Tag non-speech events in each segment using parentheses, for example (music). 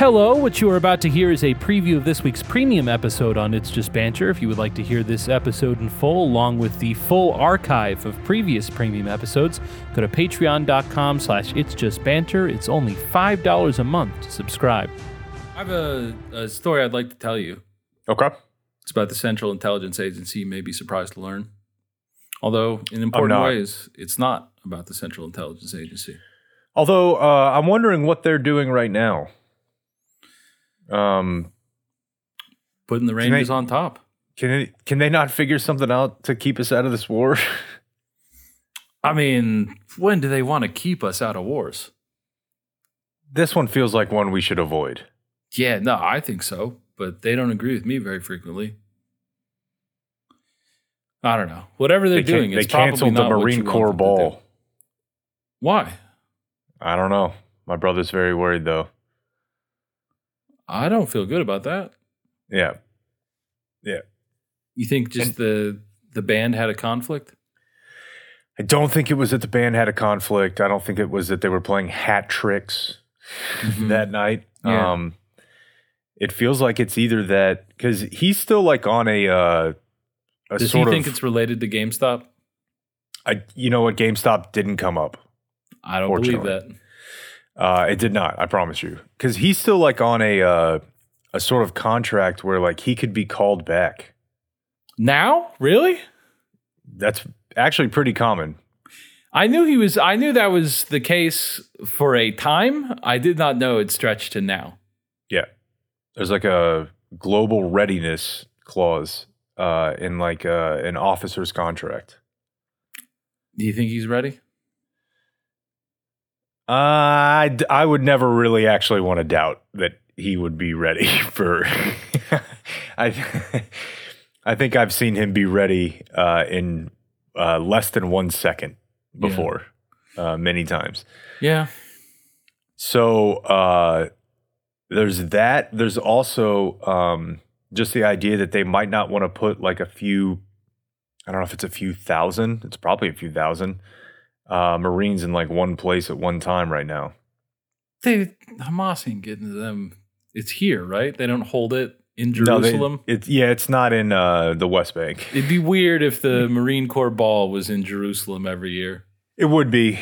Hello, what you are about to hear is a preview of this week's premium episode on It's Just Banter. If you would like to hear this episode in full, along with the full archive of previous premium episodes, go to patreon.com slash It's Just Banter. It's only $5 a month to subscribe. I have a, a story I'd like to tell you. Okay. It's about the Central Intelligence Agency. You may be surprised to learn. Although, in important ways, it's not about the Central Intelligence Agency. Although uh, I'm wondering what they're doing right now. Um, Putting the Rangers they- on top. can it, can they not figure something out to keep us out of this war? (laughs) I mean, when do they want to keep us out of wars? this one feels like one we should avoid. Yeah, no, I think so, but they don't agree with me very frequently. I don't know. Whatever they're They, doing, they canceled the Marine Corps them to do. ball. Why? I don't know. My brother's very worried though. I don't feel good about that. Yeah. Yeah. You think just the the band had a conflict? I don't think it was that the band had a conflict. I don't think it was that they were playing hat tricks that night. Yeah. Um, it feels like it's either that because he's still like on a uh, a Does he think of. it's related to GameStop? I, you know what? GameStop didn't come up. I don't believe that. Uh, it did not. I promise you, because he's still like on a uh, a sort of contract where like he could be called back. Now? Really? That's actually pretty common. I knew he was I knew that was the case for a time. I did not know it stretched to now. Yeah, there's like a global readiness clause uh, in like uh, an officer's contract. Do you think he's ready? Uh, I I would never really actually want to doubt that he would be ready (laughs) for. I I think I've seen him be ready uh, in uh, less than one second Yeah. before, uh, many times. Yeah. So uh, there's that. There's also um, just the idea that they might not want to put like a few. I don't know if it's a few thousand. It's probably a few thousand uh, Marines in like one place at one time right now. They Hamas ain't getting to them. It's here, right? They don't hold it in No, they- Jerusalem. it's yeah, it's not in uh, the West Bank. It'd be weird if the Marine Corps ball was in Jerusalem every year. It would be,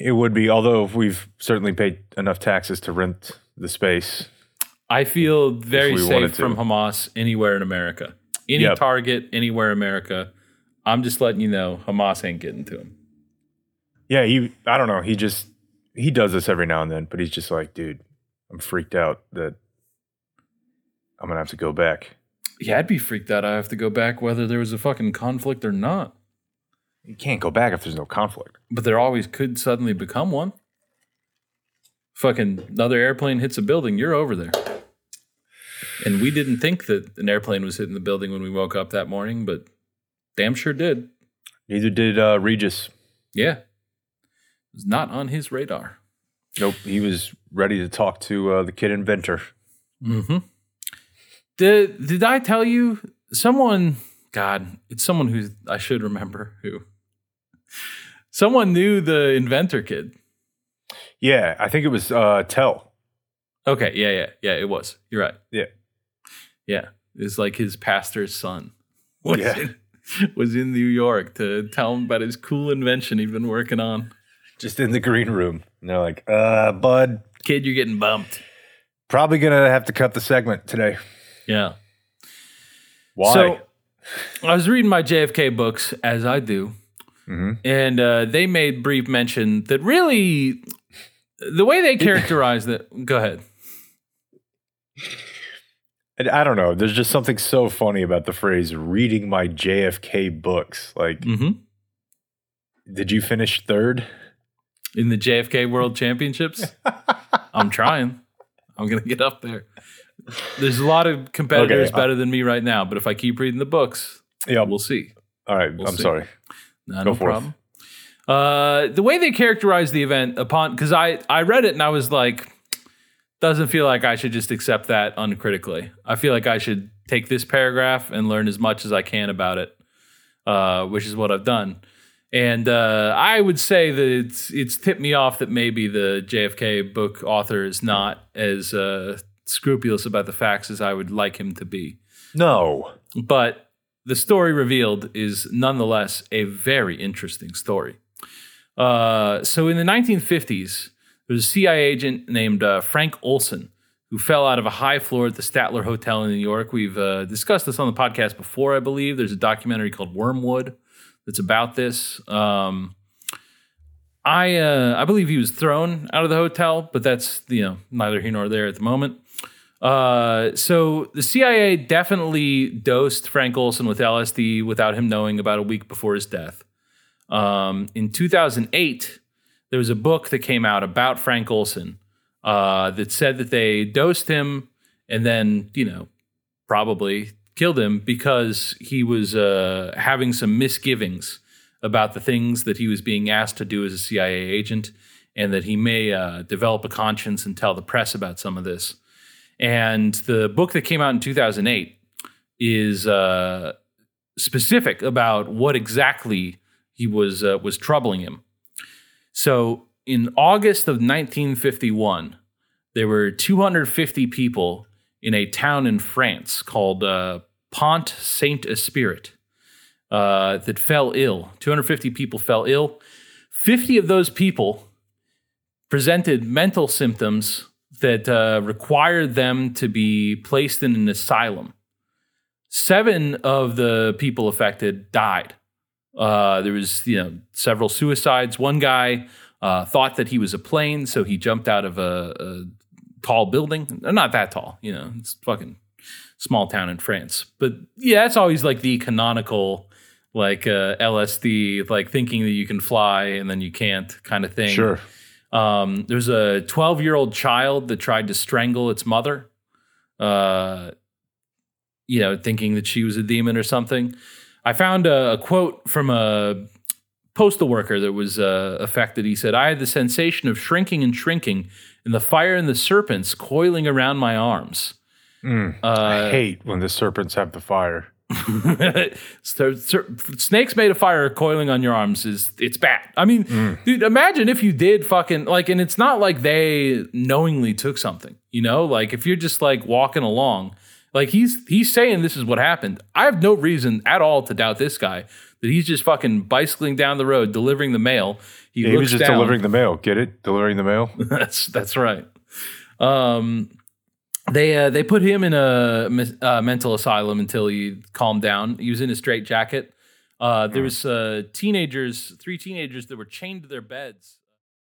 it would be. Although we've certainly paid enough taxes to rent the space. I feel very safe from Hamas anywhere in America. Any Yep. target anywhere in America. I'm just letting you know Hamas ain't getting to him. Yeah, he. I don't know. He just he does this every now and then, but he's just like, dude, I'm freaked out that I'm gonna have to go back. Yeah, I'd be freaked out. I have to go back whether there was a fucking conflict or not. You can't go back if there's no conflict. But there always could suddenly become one. Fucking another airplane hits a building, you're over there. And we didn't think that an airplane was hitting the building when we woke up that morning, but damn sure did. Neither did uh, Regis. Yeah. Was not on his radar. Nope, he was ready to talk to uh, the kid inventor. Mm-hmm. Did did I tell you someone God, it's someone who I should remember who. Someone knew the inventor kid. Yeah, I think it was uh, Tell. Okay, yeah, yeah, yeah, it was. You're right. Yeah. Yeah. It's like his pastor's son (laughs) was, Yeah. in, was in New York to tell him about his cool invention he'd been working on. Just in the green room. And they're like, uh, bud, Kid, you're getting bumped. probably gonna have to cut the segment today. Yeah. Why? So I was reading my JFK books, as I do, Mhm. and uh, they made brief mention that really the way they characterize that. (laughs) Go ahead. And I don't know. There's just something so funny about the phrase "reading my JFK books." Like, Mm-hmm. did you finish third? In the JFK World Championships, (laughs) I'm trying. I'm gonna get up there. There's a lot of competitors Okay, better than me right now, but if I keep reading the books, Yeah. we'll see. All right. we'll I'm see. sorry. No, no problem. Uh, the way they characterize the event upon because I I read it and I was like, doesn't feel like I should just accept that uncritically. I feel like I should take this paragraph and learn as much as I can about it, uh, which is what I've done. And uh, I would say that it's it's tipped me off that maybe the JFK book author is not as uh, scrupulous about the facts as I would like him to be. No. But the story revealed is nonetheless a very interesting story. Uh, so in the 1950s, there was a CIA agent named uh, Frank Olson who fell out of a high floor at the Statler Hotel in New York. We've uh, discussed this on the podcast before, I believe. There's a documentary called Wormwood that's about this. Um, I uh, I believe he was thrown out of the hotel, but that's you know neither here nor there at the moment. Uh, so the CIA definitely dosed Frank Olson with LSD without him knowing about a week before his death. Um, in 2008, there was a book that came out about Frank Olson uh, that said that they dosed him and then, you know, probably killed him because he was uh, having some misgivings about the things that he was being asked to do as a CIA agent and that he may uh, develop a conscience and tell the press about some of this. And the book that came out in 2008 is uh, specific about what exactly he was uh, was troubling him. So in August of 1951, there were 250 people in a town in France called uh, Pont Saint Esprit uh, that fell ill. 250 people fell ill. 50 of those people presented mental symptoms that uh, required them to be placed in an asylum. Seven of the people affected died. Uh, there was, you know, several suicides. One guy uh, thought that he was a plane, so he jumped out of a, a tall building. Not that tall, you know. It's fucking small town in France. But yeah, that's always like the canonical, like uh, LSD, like thinking that you can fly and then you can't kind of thing. Sure. Um, there's a 12 year old child that tried to strangle its mother, uh, you know, thinking that she was a demon or something. I found a, a quote from a postal worker that was uh, affected. He said, I had the sensation of shrinking and shrinking, and the fire and the serpents coiling around my arms. Mm, Uh, I hate when the serpents have the fire. (laughs) so, so- snakes made of fire coiling on your arms is it's bad. I mean, dude, imagine if you did fucking like, and it's not like they knowingly took something, you know, like if you're just like walking along, like he's he's saying this is what happened. I have no reason at all to doubt this guy that he's just fucking bicycling down the road delivering the mail. He, he was just down. delivering the mail. Get it? Delivering the mail. (laughs) that's that's right. Um, they uh, they put him in a uh, mental asylum until he calmed down. He was in a straight jacket. Uh, there was uh, teenagers, three teenagers that were chained to their beds